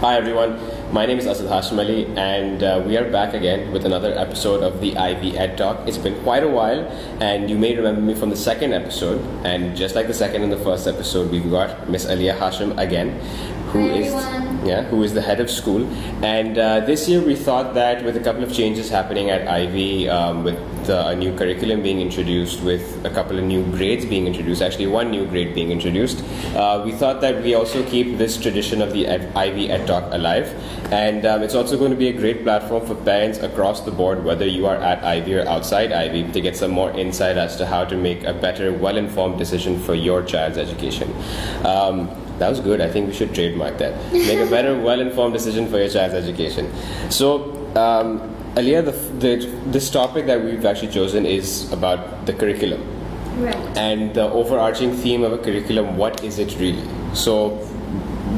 Hi everyone, my name is Asad Hashim Ali, and uh, we are back again with another episode of the Ivy Ed Talk. It's been quite a while, and you may remember me from the second episode. And just like the second and the first episode, we've got Miss Aliyah Hashim again, who Hi, is yeah, who is the head of school. And uh, this year we thought that with a couple of changes happening at Ivy, um, with the, a new curriculum being introduced, with a couple of new grades being introduced, actually one new grade being introduced, uh, we thought that we also keep this tradition of the Ivy Ed Talk alive. And um, it's also going to be a great platform for parents across the board, whether you are at Ivy or outside Ivy, to get some more insight as to how to make a better, well-informed decision for your child's education. Um, that was good. I think we should trademark that. Make a better, well-informed decision for your child's education. So, um, Aliyah, the, the, this topic that we've actually chosen is about the curriculum Right. and the overarching theme of a curriculum. What is it really? So,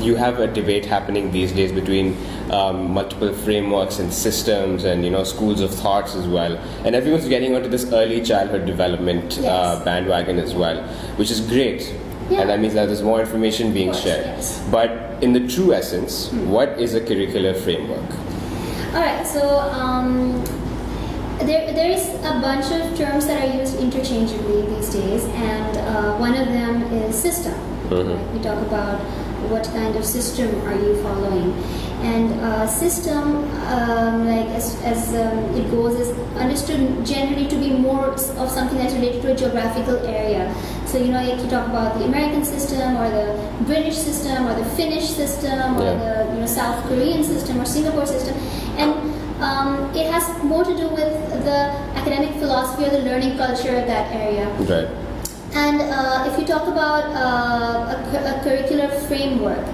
you have a debate happening these days between um, multiple frameworks and systems and you know schools of thoughts as well and everyone's getting onto this early childhood development uh, bandwagon as well which is great Yeah. and that means that there's more information being course, shared yes. but in the true essence what is a curricular framework All right. So um, there, there is a bunch of terms that are used interchangeably these days, and uh, one of them is system. Mhm. Right? We talk about what kind of system are you following, and uh, system, um, like as, as um, it goes, is understood generally to be more of something that's related to a geographical area. So you know, like you talk about the American system, or the British system, or the Finnish system, or Yeah. the you know South Korean system, or Singapore system, and um, it has more to do with the academic philosophy or the learning culture of that area. right And uh, if you talk about uh, a, a curricular framework,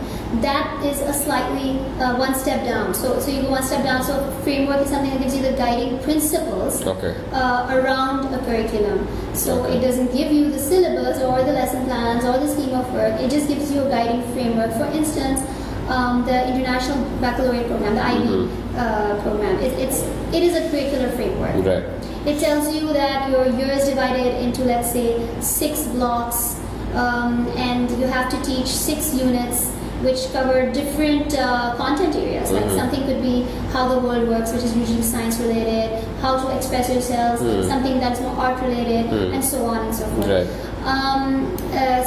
that is a slightly uh, one step down. So, so you go one step down. So, framework is something that gives you the guiding principles okay uh, around a curriculum. So Okay. it doesn't give you the syllabus or the lesson plans or the scheme of work. It just gives you a guiding framework. For instance, um, the International Baccalaureate Program, the IB Mhm. uh, program, it, it's it is a curricular framework. right It tells you that your year is divided into, let's say, six blocks, um, and you have to teach six units which cover different uh, content areas. Like Mhm. something could be how the world works, which is usually science related, how to express yourselves, Mhm. something that's more art related, Mhm. and so on and so forth. right Um, uh, uh,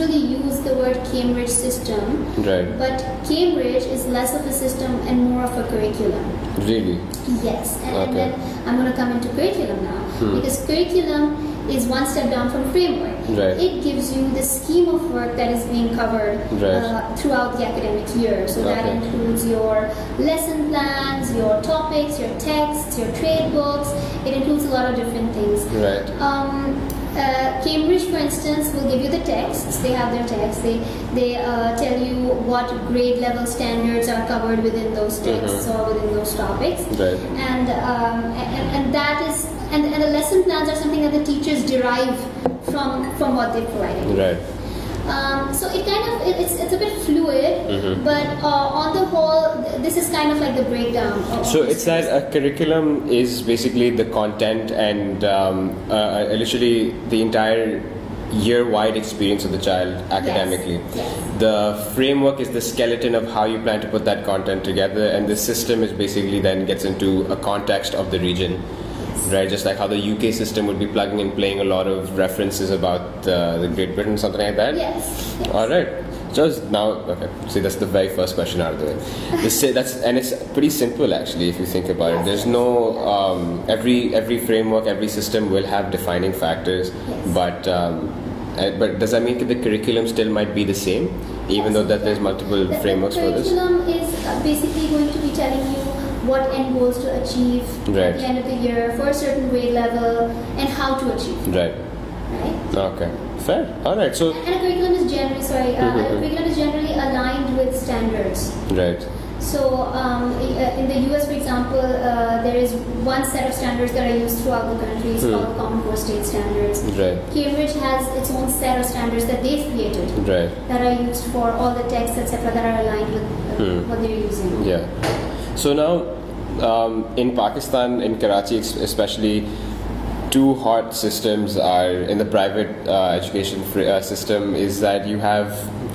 usually use the word Cambridge system, right but Cambridge is less of a system and more of a curriculum. really Yes, and, and then I'm going to come into curriculum now Hmm. because curriculum is one step down from framework. Right. It gives you the scheme of work that is being covered Right. uh, throughout the academic year. So that includes your lesson plans, your topics, your texts, your trade books. It includes a lot of different things. right Um, uh, Cambridge, for instance, will give you the texts. They have their texts. They they uh, tell you what grade level standards are covered within those texts Mhm. or within those topics. right And, um, and and that is and, and the lesson plans are something that the teachers derive from from what they provided. right Um, so it kind of it, it's it's a bit fluid, Mhm. but uh, on the whole, th- this is kind of like the breakdown. Of, So it's that a curriculum is basically the content and um, uh, uh, literally the entire year-wide experience of the child academically. Yes. The framework is the skeleton of how you plan to put that content together, and the system is basically then gets into a context of the region. Right, just like how the UK system would be plugging and playing a lot of references about uh, the Great Britain, something like that. Yes. yes. All right. So now, okay. See, that's the very first question out of the way. The sa- that's and it's pretty simple actually if you think about it. There's no um, every every framework, every system will have defining factors, Yes. but um, uh, but does that mean that the curriculum still might be the same, even though that there's multiple The- frameworks the for this? curriculum is uh, basically going to be telling you what end goals to achieve Right. at the end of the year for a certain grade level and how to achieve. Right. Right. Okay. Fair. All right. So And a curriculum is generally sorry, uh, Mhm. a curriculum is generally aligned with standards. right. So um, uh, in the US, for example, uh, there is one set of standards that are used throughout the country. It's Hmm. called Common Core State Standards. Right. Cambridge has its own set of standards that they've created Right. that are used for all the texts, etc., that are aligned with uh, Hmm. what they're using. Yeah. So now, um, in Pakistan, in Karachi especially, two hot systems are in the private uh, education fr- uh, system is that you have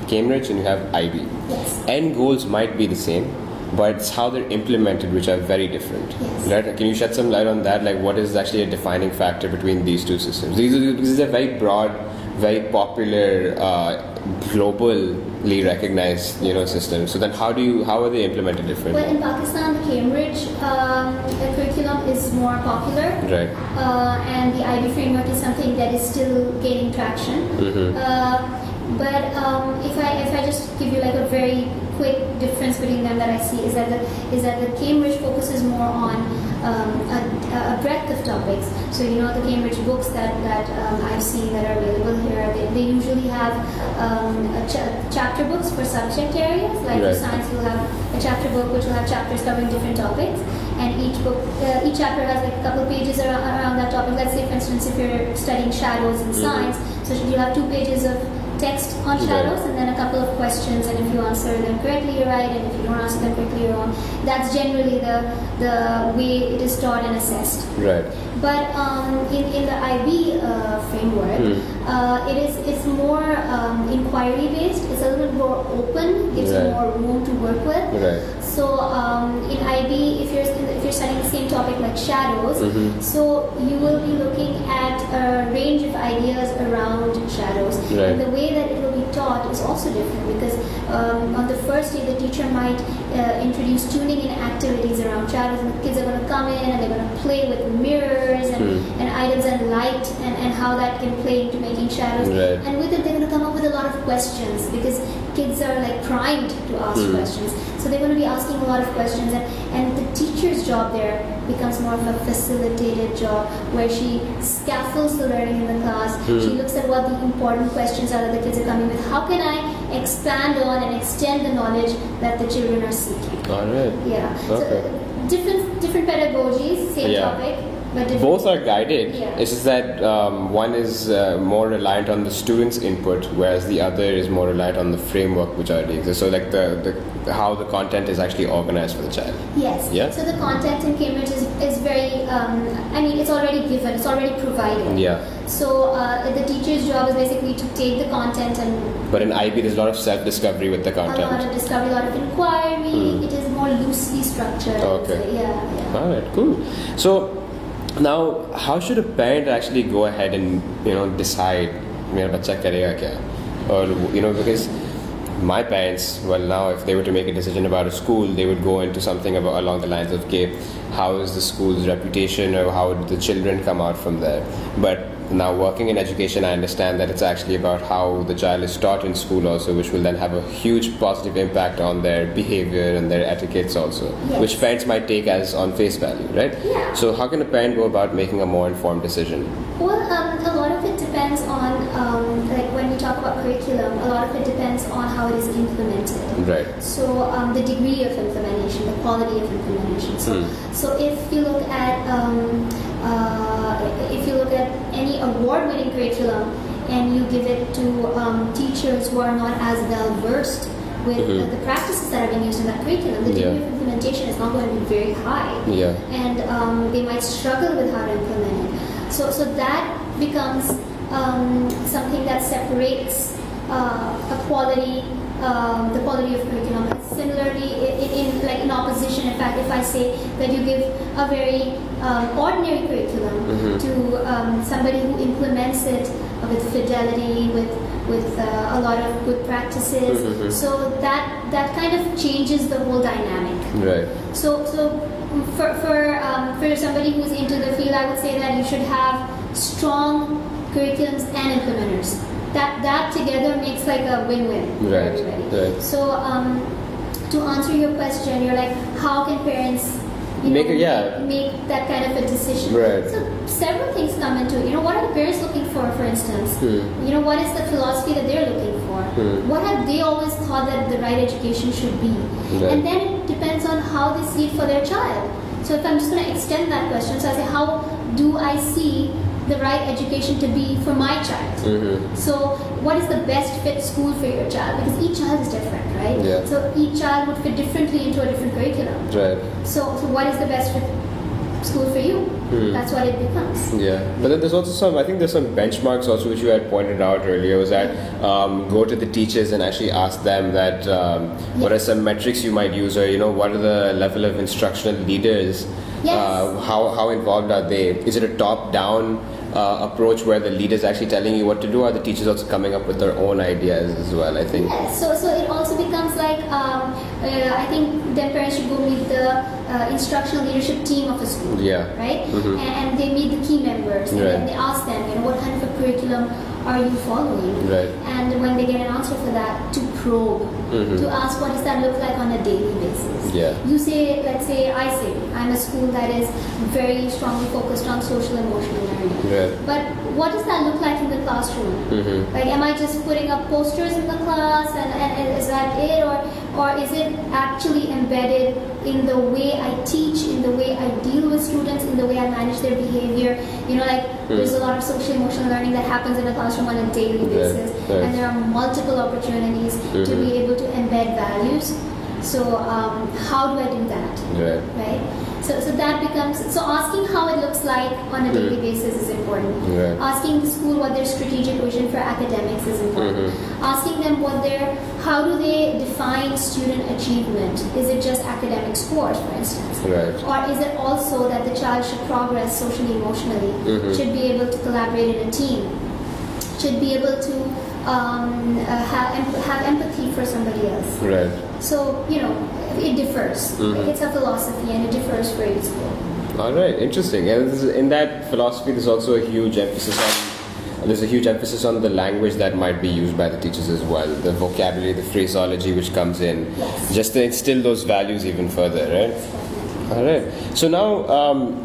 Cambridge and you have IB. Yes. End goals might be the same, but it's how they're implemented which are very different. Yes. Right? Can you shed some light on that? Like, what is actually a defining factor between these two systems? These are, these are very broad, very popular, uh, globally recognized, you know, systems. So then, how do you how are they implemented differently? Well, in Pakistan, Cambridge um, the curriculum is more popular. Right. Uh, and the IB framework is something that is still gaining traction. Mm-hmm. Uh, but um, if I if I just give you like a very quick difference between them that I see is that the is that the Cambridge focuses more on um, a, a breadth of topics. So you know the Cambridge books that that um, I've seen that are available here. They, they usually have um, a ch- chapter books for subject areas. Like Right. for science, you'll have a chapter book which will have chapters covering different topics, and each book uh, each chapter has like a couple pages around, around that topic. Let's say, for instance, if you're studying shadows in science, so you'll have two pages of text on Right. shadows and then a couple of questions and if you answer them correctly you're right and if you don't answer them correctly you're wrong that's generally the the way it is taught and assessed Right. but um, in, in the IB uh, framework, Hmm. Uh, it is it's more um, inquiry based. It's a little more open. Gives Right. you more room to work with. Right. So um, in IB, if you're if you're studying the same topic like shadows, Mhm. so you will be looking at a range of ideas around shadows. Right. And the way that it will taught is also different because um, on the first day the teacher might uh, introduce tuning in activities around shadows, and the kids are going to come in and they're going to play with mirrors and, Hmm. and items and light and, and how that can play into making shadows. Right. And with it, they're going to come up with a lot of questions because kids are like primed to ask Hmm. questions. So they're going to be asking a lot of questions, and, and the teacher's job there becomes more of a facilitated job where she scaffolds the learning in the class. Hmm. She looks at what the important questions are that the kids are coming with. How can I expand on and extend the knowledge that the children are seeking? All right. Yeah. Okay. So different different pedagogies, same Yeah. topic. Both are guided. Yeah. It's just that um, one is uh, more reliant on the student's input, whereas the other is more reliant on the framework which already exists. So, like the, the how the content is actually organized for the child. Yes. Yeah. So the content in Cambridge is, is very, um, I mean, it's already given, it's already provided. Yeah. So uh, the teacher's job is basically to take the content and But in IB, there's a lot of self-discovery with the content a lot of discovery, a lot of inquiry. Hmm. It is more loosely structured. Okay. say. Yeah. yeah. All right, cool. So now, how should a parent actually go ahead and you know decide मेरा बच्चा करेगा क्या? Or you know because my parents, well now if they were to make a decision about a school, they would go into something about along the lines of okay, how is the school's reputation or how did the children come out from there? But now working in education, I understand that it's actually about how the child is taught in school also, which will then have a huge positive impact on their behavior and their etiquettes also, Yes. which parents might take as on face value, right? Yeah. So how can a parent go about making a more informed decision? Well, um, a lot of it depends on, um, like when we talk about curriculum, a lot of it depends on how it is implemented. Right. So um, the degree of implementation, the quality of implementation. So, Hmm. so if you look at um, uh, if you look at any award-winning curriculum and you give it to um, teachers who are not as well versed with Mhm. the, the practices that are being used in that curriculum, the degree Yeah. of implementation is not going to be very high Yeah. and um, they might struggle with how to implement it. So, so that becomes um, something that separates uh, a quality, um, the quality of curriculum. Similarly, in, in like in opposition, in fact, if I say that you give a very um, ordinary curriculum Mhm. to um, somebody who implements it with fidelity, with with uh, a lot of good practices, Mhm. so that that kind of changes the whole dynamic. Right. So, so for for um, for somebody who's into the field, I would say that you should have strong curriculums and implementers. That that together makes like a win-win Right, right. So, um, to answer your question, you're like, how can parents you Make know, a- yeah. make that kind of a decision? Right. So several things come into it. You know, what are the parents looking for, for instance? Hmm. You know, what is the philosophy that they're looking for? Hmm. What have they always thought that the right education should be? Right. And then it depends on how they see it for their child. So if I'm just going to extend that question, so I say, how do I see the right education to be for my child? Mm-hmm. So what is the best fit school for your child? Because each child is different, right? Yeah. So each child would fit differently into a different curriculum. Right. So, so what is the best school for you. That's what it becomes. Yeah, but then there's also some. I think there's some benchmarks also which you had pointed out earlier. Was that um, go to the teachers and actually ask them that um, what are some metrics you might use, or you know, what are the level of instructional leaders? Yes. Uh, how how involved are they? Is it a top down? Uh, approach where the leader is actually telling you what to do, or the teachers also coming up with their own ideas as well? I think. Yes, so so it also becomes like um, uh, I think then parents should go meet the uh, instructional leadership team of a school. Yeah. Right. Mhm. And, and they meet the key members and Right. then they ask them, you know, what kind of a curriculum are you following? Right. And when they get an answer for that, to probe, Mhm. to ask what does that look like on a daily basis. Yeah. You say, let's say I say I'm a school that is very strongly focused on social emotional learning. Right. But what does that look like in the classroom? Mhm. Like, am I just putting up posters in the class and, and, and is that it? Or, or is it actually embedded in the way I teach, in the way I deal with students, in the way I manage their behavior? You know, like, there's a lot of social emotional learning that happens in a classroom on a daily basis. right. And there are multiple opportunities to Mhm. be able to embed values. So, um, how do I do that? Right. right? So, so that becomes so asking how it looks like on a daily Mm. basis is important. Right. Asking the school what their strategic vision for academics is important. Mhm. Asking them what their how do they define student achievement? Is it just academic scores, for instance? Right. Or is it also that the child should progress socially, emotionally, Mhm. should be able to collaborate in a team, should be able to um, uh, have, em- have empathy for somebody else? Right. So, you know, it differs. Mhm. It's a philosophy and it differs for each school. All right, interesting. And is, in that philosophy, there's also a huge emphasis on. There's a huge emphasis on the language that might be used by the teachers as well, the vocabulary, the phraseology which comes in, Yes. just to instill those values even further, right? All right. So now, um,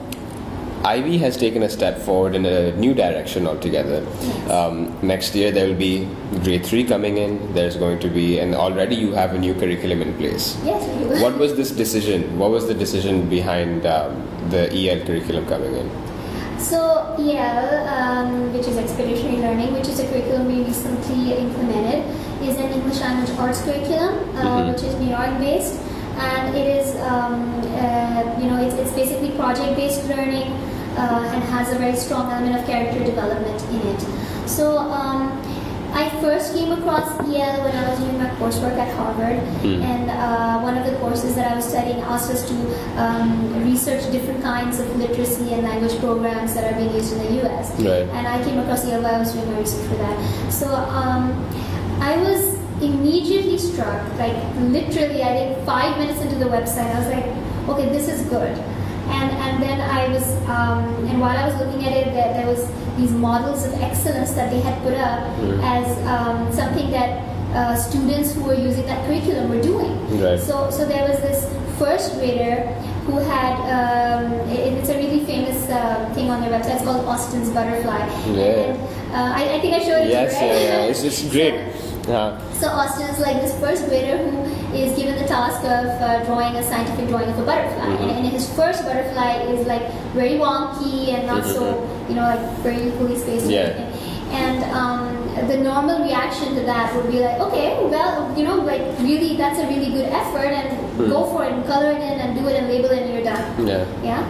Ivy has taken a step forward in a new direction altogether. Um, next year there will be grade three coming in. There's going to be, and already you have a new curriculum in place. Yes, we do. What was this decision? What was the decision behind um, the EL curriculum coming in? So, EL, um, which is Expeditionary Learning, which is a curriculum we recently implemented, is an English language arts curriculum, uh, Mhm. which is New York based. And it is, um, uh, you know, it's, it's basically project based learning uh, and has a very strong element of character development in it. So, um, I first came across EL when I was doing my coursework at Harvard, Hmm. and uh, one of the courses that I was studying asked us to um, research different kinds of literacy and language programs that are being used in the U.S. Right. And I came across EL while I was doing my research for that. So um, I was immediately struck, like literally, I think five minutes into the website, I was like, okay, this is good. And, and then I was, um, and while I was looking at it, there, there was these models of excellence that they had put up Mhm. as um, something that uh, students who were using that curriculum were doing. Right. So, so there was this first grader who had, um, it, it's a really famous uh, thing on their website. It's called Austin's Butterfly. Yeah. And, uh, I, I think I showed it Yes, to you, yeah, right? yeah. It's, it's great. Uh, So Austin is like this first grader who is given the task of uh, drawing a scientific drawing of a butterfly, Mhm. and, and his first butterfly is like very wonky and not so, you know, like very equally spaced. and Yeah. And um, the normal reaction to that would be like, okay, well, you know, like really, that's a really good effort, and Hmm. go for it, and color it in, and do it, and label it, and you're done. yeah. Yeah.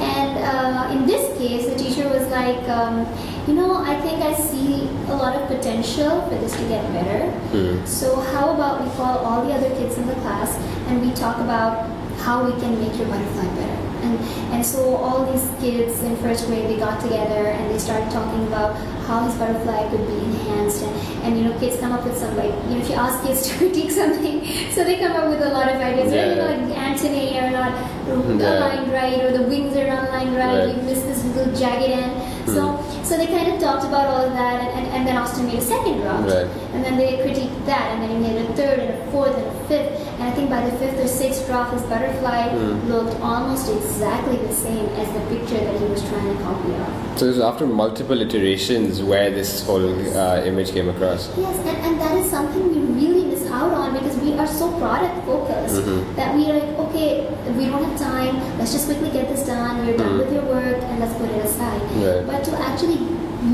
And uh, in this case, the teacher was like, um, you know, I think I see a lot of potential for this to get better. Mhm. So how about we call all the other kids in the class and we talk about how we can make your butterfly better. And, and so all these kids in first grade, they got together and they started talking about how his butterfly could be enhanced. And, and you know, kids come up with some like, you know, if you ask kids to critique something, so they come up with a lot of ideas. Yeah. You know, like antennae are not Yeah. aligned right, or the wings are not aligned right. Right. You miss this little jagged end. So, hmm. so they kind of talked about all of that, and, and, and then Austin made a second draft, Right. and then they critiqued that, and then he made a third, and a fourth, and a fifth, and I think by the fifth or sixth draft, his butterfly Hmm. looked almost exactly the same as the picture that he was trying to copy off. So it was after multiple iterations where this whole uh, image came across. Yes, and, and that is something we really miss out on because we are so product focused Mhm. that we are like, okay, we don't have time, let's just quickly get this done, you're done Mhm. with your work, and let's put it aside. Right. But to actually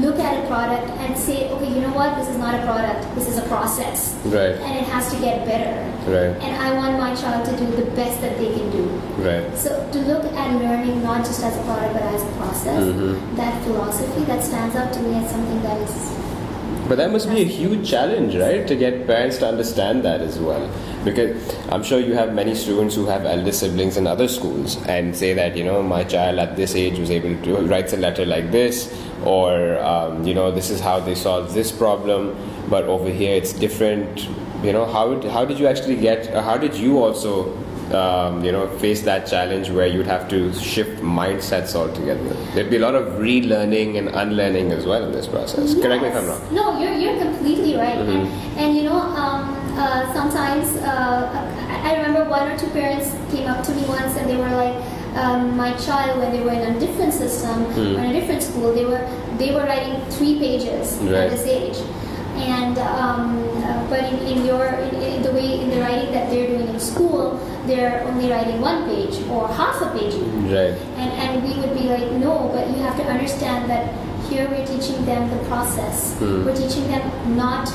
look at a product and say, okay, you know what, this is not a product, this is a process. Right. And it has to get better. Right. And I want my child to do the best that they can do. Right. So to look at learning not just as a product but as a process, Mhm. that philosophy that stands out to me as something that is But that must be a huge challenge, right? To get parents to understand that as well. Because I'm sure you have many students who have elder siblings in other schools and say that, you know, my child at this age was able to write a letter like this, or, um, you know, this is how they solve this problem, but over here it's different. You know, how, how did you actually get, how did you also, um, you know, face that challenge where you'd have to shift mindsets altogether? There'd be a lot of relearning and unlearning as well in this process. Correct me if I'm wrong. No, you're, you're completely right. Mhm. And, and you know, um, uh, sometimes uh, I remember one or two parents came up to me once and they were like, um, my child, when they were in a different system Hmm. or in a different school, they were they were writing three pages Right. at this age. And um, uh, but in, in your in, in the way in the writing that they're doing in school, they're only writing one page or half a page. Right. And, and we would be like, no, but you have to understand that here we're teaching them the process. Hmm. We're teaching them not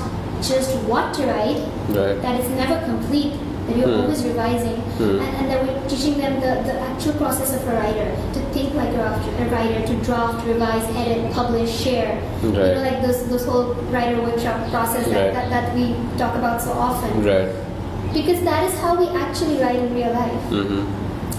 just what to write, Right. that it's never complete, that you're Hmm. always revising, Hmm. and, and that we're teaching them the, the actual process of a writer, to think like a, a writer, to draft, revise, edit, publish, share. You know, like those, those whole writer workshop process that, Right. that, that we talk about so often. Right. Because that is how we actually write in real life. hmm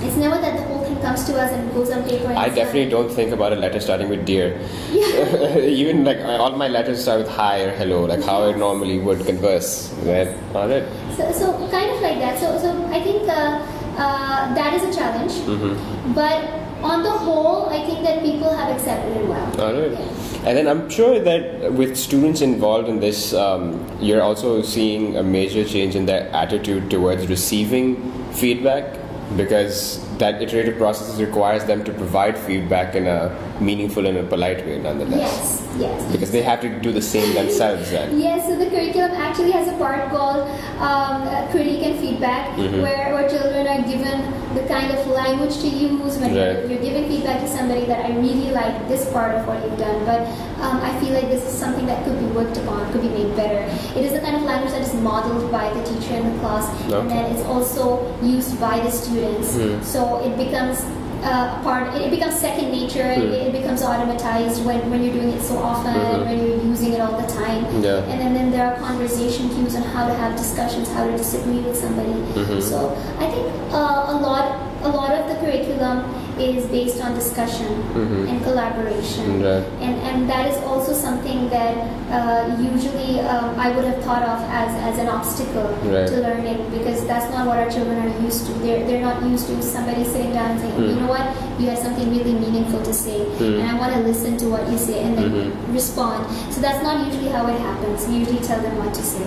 It's never that the whole comes to us and goes on paper. I definitely don't think about a letter starting with dear. Yeah. Even like all my letters start with hi or hello, like how I normally would converse. Right? All right. So, so kind of like that. So, so I think uh, uh, that is a challenge. Mm-hmm. But on the whole, I think that people have accepted it well. All right. Yeah. And then I'm sure that with students involved in this, um, you're also seeing a major change in their attitude towards receiving feedback because that iterative process requires them to provide feedback in a meaningful in a polite way, nonetheless. Yes, yes. Because they have to do the same themselves then. Yes, so the curriculum actually has a part called um, critique and feedback, Mhm. where, where children are given the kind of language to use when Right. you're, you're giving feedback to somebody that I really like this part of what you've done, but um, I feel like this is something that could be worked upon, could be made better. It is the kind of language that is modeled by the teacher in the class, and then it's also used by the students. Hmm. So it becomes uh, part. It becomes second nature. Hmm. It, it becomes automatized when, when you're doing it so often, Mhm. when you're using it all the time. Yeah. And then, then there are conversation cues on how to have discussions, how to disagree with somebody. Mhm. So I think uh, a lot a lot of the curriculum is based on discussion Mhm. and collaboration. Right. And, and that is also something that uh, usually um, I would have thought of as, as an obstacle Right. to learning because that's not what our children are used to. They're, they're not used to somebody sitting down and saying, Hmm. you know what, you have something really meaningful to say Hmm. and I want to listen to what you say and then Mhm. respond. So that's not usually how it happens. We usually tell them what to say.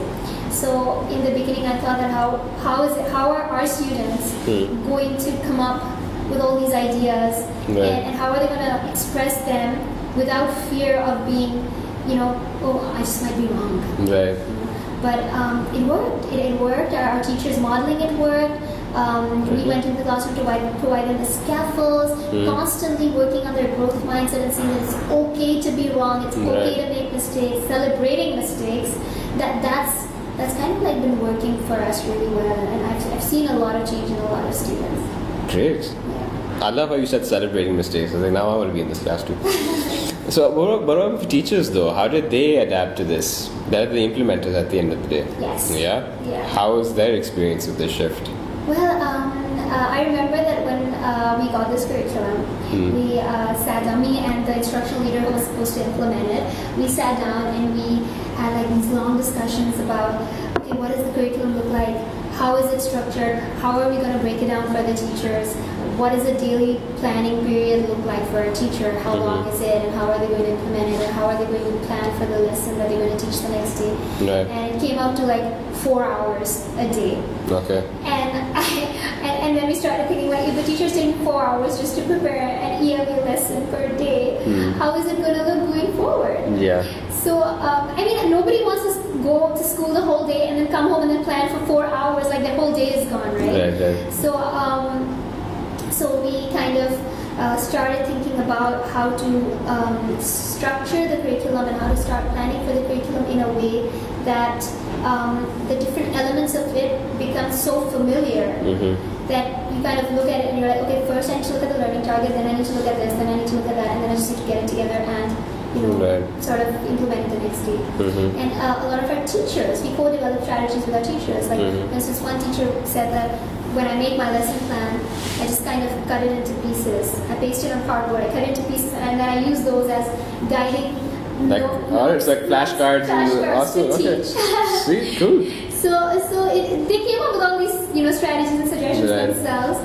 So in the beginning, I thought that how how is it, how are our students Hmm. going to come up with all these ideas Right. and, and how are they going to express them without fear of being, you know, oh, I just might be wrong. Right. But um, it worked. It, it worked. Our, our teachers modeling it worked. Um, We Mhm. went into the classroom to provide, provide them the scaffolds, Mhm. constantly working on their growth mindset and saying that it's okay to be wrong, it's okay to make mistakes, celebrating mistakes. That that's that's kind of like been working for us really well, and I've, I've seen a lot of change in a lot of students. Great. I love how you said celebrating mistakes. I was like, now I want to be in this class too. so, what about, teachers though? How did they adapt to this? They're the implementers at the end of the day. Yes. Yeah? Yeah. How was their experience with this shift? Well, um, uh, I remember that when uh, we got this curriculum, Hmm. we uh, sat down, me and the instructional leader who was supposed to implement it, we sat down and we had like these long discussions about, okay, what does the curriculum look like? How is it structured? How are we going to break it down for the teachers? What does a daily planning period look like for a teacher? How Mhm. long is it? And how are they going to implement it? And how are they going to plan for the lesson that they're going to teach the next day? Right. And it came out to like four hours a day. Okay. And, I, and and then we started thinking, like, if the teacher's taking four hours just to prepare an ELA lesson per day, Hmm. how is it going to look going forward? Yeah. So, um, I mean, nobody wants to go to school the whole day and then come home and then plan for four hours, like the whole day is gone, right? Right, right. So, um, so we kind of uh, started thinking about how to um, structure the curriculum and how to start planning for the curriculum in a way that um, the different elements of it become so familiar Mm-hmm. that you kind of look at it and you're like, okay, first I need to look at the learning target, then I need to look at this, then I need to look at that, and then I just need to get it together and you know Right. sort of implement it the next day. Mhm. And uh, a lot of our teachers, we co-develop strategies with our teachers. Like, Mhm. for instance, one teacher said that when I make my lesson plan, I just kind of cut it into pieces. I paste it on cardboard, I cut it into pieces, and then I use those as guiding. Like, no- oh, it's like flashcards. flashcards awesome. to Okay. teach. Cool. So, so it, they came up with all these, you know, strategies and suggestions Right. themselves.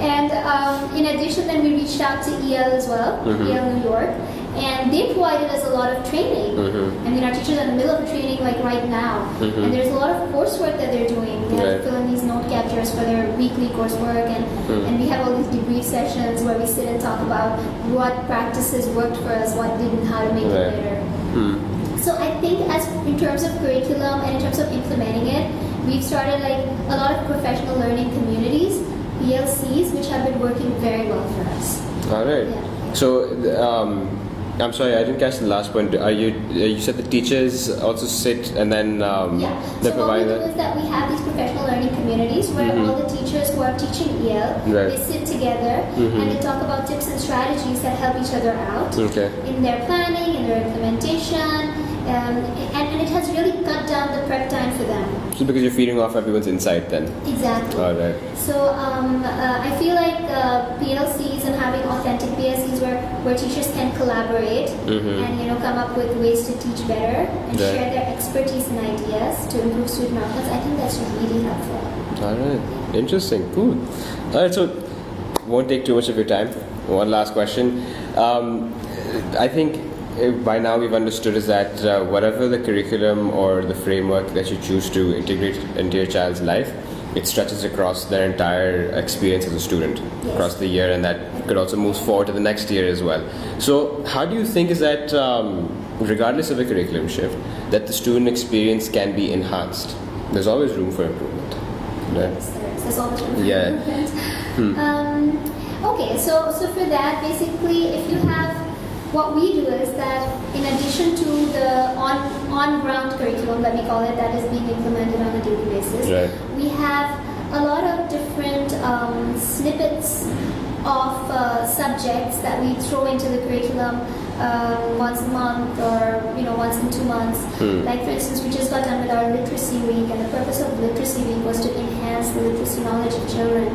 And um, in addition, then we reached out to EL as well, Mhm. EL New York, and they provided us a lot of training. Mhm. I mean, our teachers are in the middle of training like right now, Mhm. and there's a lot of coursework that they're doing. They have to fill in these note captures for their weekly coursework, and Mhm. and we have all these debrief sessions where we sit and talk about what practices worked for us, what didn't, how to make Right. it better. Hmm. So I think as in terms of curriculum and in terms of implementing it, we've started like a lot of professional learning communities, PLCs, which have been working very well for us. All right. Yeah. So, um, I'm sorry, I didn't catch the last point. Are you uh, you said the teachers also sit and then um, Yeah. they So what we provide do that? is that we have these professional learning communities where Mhm. all the teachers who are teaching EL Right. they sit together Mhm. and they talk about tips and strategies that help each other out Okay. in their planning, in their implementation, um, and, and it has really cut down the prep time for them. So because you're feeding off everyone's insight then. Exactly. All right. So um, uh, I feel like uh, PLCs and having authentic PLCs where, where teachers can collaborate Mhm. and you know come up with ways to teach better and Right. share their expertise and ideas to improve student outcomes. I think that's really helpful. All right. Interesting. Cool. All right. So, won't take too much of your time. One last question. Um, I think by now we've understood is that uh, whatever the curriculum or the framework that you choose to integrate into your child's life, it stretches across their entire experience as a student Yes. across the year, and that could also move forward to the next year as well. So, how do you think is that, um, regardless of a curriculum shift, that the student experience can be enhanced? There's always room for improvement. Right? Yes, there's, there's always room for Yeah. improvement. Hmm. Um, okay, so so for that, basically, if you have what we do is that in addition to the on on ground curriculum, let me call it, that is being implemented on a daily basis, Right. we have a lot of different um, snippets of uh, subjects that we throw into the curriculum um, once a month or you know once in two months. Hmm. Like for instance, we just got done with our literacy week, and the purpose of literacy week was to enhance the literacy knowledge of children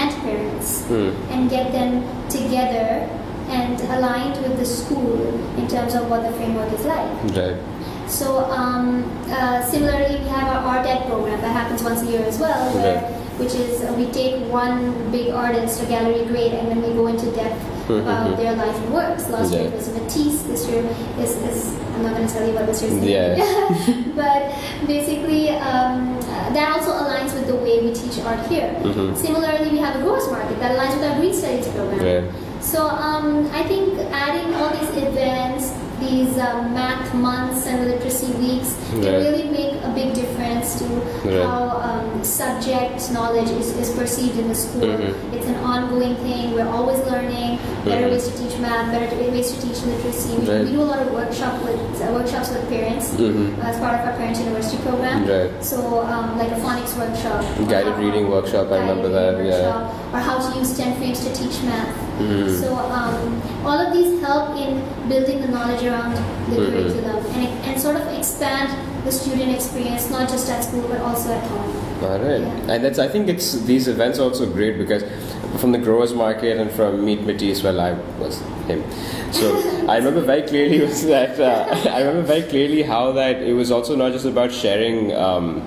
and parents Hmm. and get them together and aligned with the school in terms of what the framework is like. Right. So um, uh, similarly, we have our art RTED program that happens once a year as well, where, Okay. which is uh, we take one big artist, a gallery grade, and then we go into depth Mhm. about their life and works. Last year Yeah. it was Matisse. This year is, is I'm not going to tell you what this year's Yeah. but basically, um, uh, that also aligns with the way we teach art here. Mhm. Similarly, we have a growers market that aligns with our green studies program. Right. So um, I think adding all these events, these um, math months and literacy weeks can really make a big difference to Right. how subject knowledge is, is perceived in the school. Mhm. It's an ongoing thing. We're always learning better Mhm. ways to teach math, better ways to teach literacy. We, Right. we do a lot of workshop with uh, workshops with parents Mhm. as part of our Parents University program. Right. So um, like a phonics workshop, Guided how- reading workshop, I remember that, yeah. Or how to use 10 frames to teach math. Mhm. So um, all of these help in building the knowledge around the Mhm. curriculum and, and sort of expand the student experience, not just at school but also at home. All right, and that's I think it's these events are also great because from the growers market and from Meet Matisse, well, I was him, so I remember very clearly was that uh, I remember very clearly how that it was also not just about sharing. Um,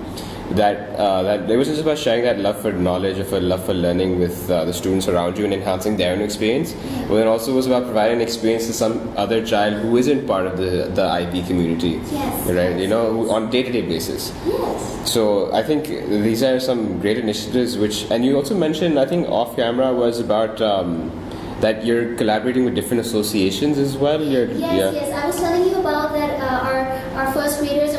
that uh, that it wasn't just about sharing that love for knowledge or for love for learning with uh, the students around you and enhancing their own experience, but it also was about providing an experience to some other child who isn't part of the the Ivy community, Yes. right? You know, on day to day basis. Yes. So I think these are some great initiatives. Which and you also mentioned I think off camera was about um, that you're collaborating with different associations as well. You're, Yes, yeah. yes. I was telling you about that. Uh, our our first graders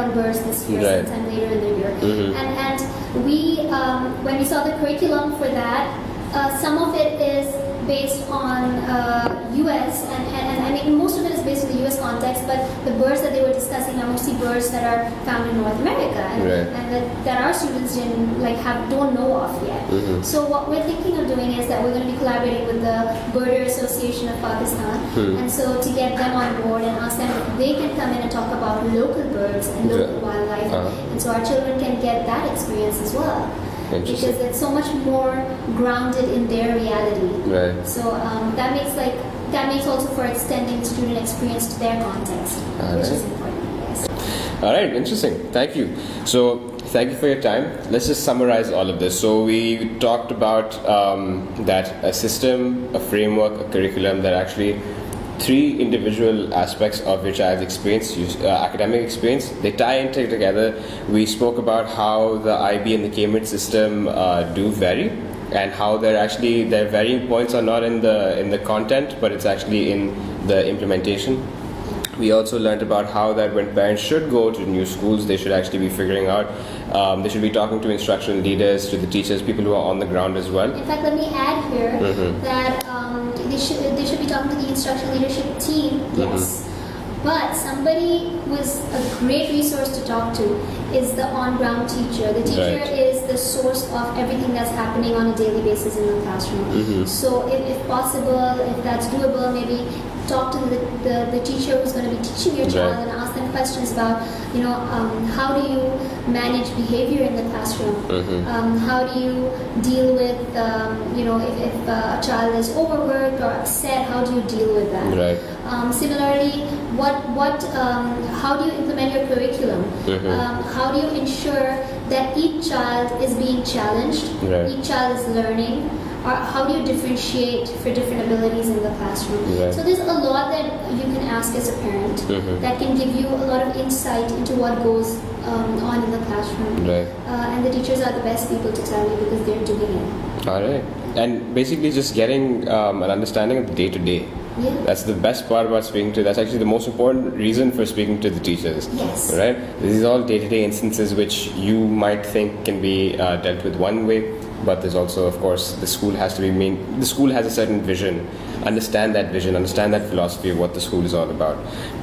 are going to be doing the unit on birds this year, Right. sometime later in the year. Mhm. And and we um, when we saw the curriculum for that, uh, some of it is based on uh, U.S. And, and, and I mean most of it is based on the U.S. context, but the birds that they were discussing are mostly birds that are found in North America and, Right. and that, that our students didn't like have don't know of yet. Mhm. So what we're thinking of doing is that we're going to be collaborating with the Birder Association of Pakistan, Hmm. and so to get them on board and ask them if they can come in and talk about local birds and local Yeah. wildlife, Uh-huh. and so our children can get that experience as well. Because it's so much more grounded in their reality. Right. So um, that makes like that makes also for extending student experience to their context, which is Alright. important. Yes. All right, interesting. Thank you. So, thank you for your time. Let's just summarize all of this. So, we talked about um, that a system, a framework, a curriculum that actually three individual aspects of which I've experienced, uh, academic experience, they tie into together. We spoke about how the IB and the Cambridge system uh, do vary and how they're actually their varying points are not in the in the content but it's actually in the implementation we also learned about how that when parents should go to new schools, they should actually be figuring out, um, they should be talking to instructional leaders, to the teachers, people who are on the ground as well. In fact, let me add here Mhm. that um, they should they should be talking to the instructional leadership team. Yes. But somebody who is a great resource to talk to is the on-ground teacher. The teacher Right. is the source of everything that's happening on a daily basis in the classroom. Mhm. So, if, if possible, if that's doable, maybe talk to the, the, the teacher who's going to be teaching your child Right. and ask questions about, you know, um, how do you manage behavior in the classroom? Mhm. Um, how do you deal with, um, you know, if, if uh, a child is overworked or upset, how do you deal with that? Right. Um, similarly, what what um, how do you implement your curriculum? Mhm. Um, how do you ensure that each child is being challenged, Right. each child is learning, how do you differentiate for different abilities in the classroom? So there's a lot that you can ask as a parent Mhm. that can give you a lot of insight into what goes um, on in the classroom. Right. Uh, and the teachers are the best people to tell you because they're doing it. All right. And basically, just getting um, an understanding of the day to day. Yeah. That's the best part about speaking to. That's actually the most important reason for speaking to the teachers. Yes. Right. These are all day-to-day instances which you might think can be uh, dealt with one way, but there's also, of course, the school has to be main. The school has a certain vision. Understand that vision. Understand that philosophy of what the school is all about.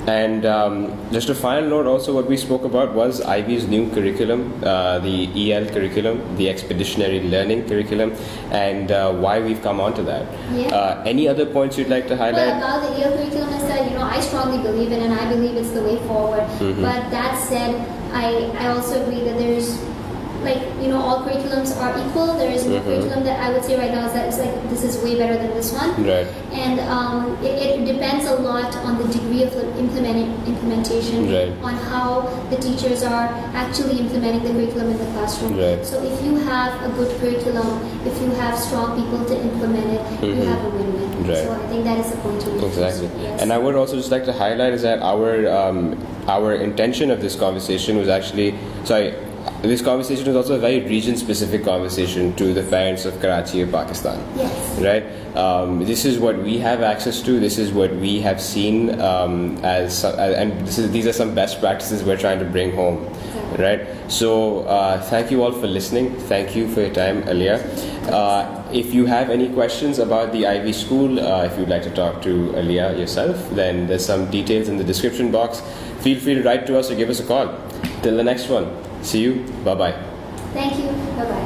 And um, just a final note, also, what we spoke about was Ivy's new curriculum, uh, the EL curriculum, the Expeditionary Learning curriculum, and uh, why we've come onto that. Yeah. Uh, any other points you'd like to Well, highlight? about the EL curriculum is that you know I strongly believe in, and I believe it's the way forward. Mhm. But that said, I I also agree that there's like you know all curriculums are equal. There is no Mhm. curriculum that I would say right now is that it's like this is way better than this one. Right. And um, it, it depends a lot on the degree of implement, implementation, Right. on how the teachers are actually implementing the curriculum in the classroom. Right. So if you have a good curriculum, if you have strong people to implement it, you Mhm. have a win-win. Right. So I think that is the point to make. Exactly. Yes. And I would also just like to highlight is that our um, our intention of this conversation was actually sorry. This conversation was also a very region-specific conversation to the parents of Karachi or Pakistan. Yes. Right. Um, this is what we have access to. This is what we have seen um, as, and this is, these are some best practices we're trying to bring home. Exactly. Right. So uh, thank you all for listening. Thank you for your time, Aliyah. Uh, if you have any questions about the Ivy School, uh, if you'd like to talk to Aliyah yourself, then there's some details in the description box. Feel free to write to us or give us a call. Till the next one. See you. Bye bye. Thank you. Bye bye.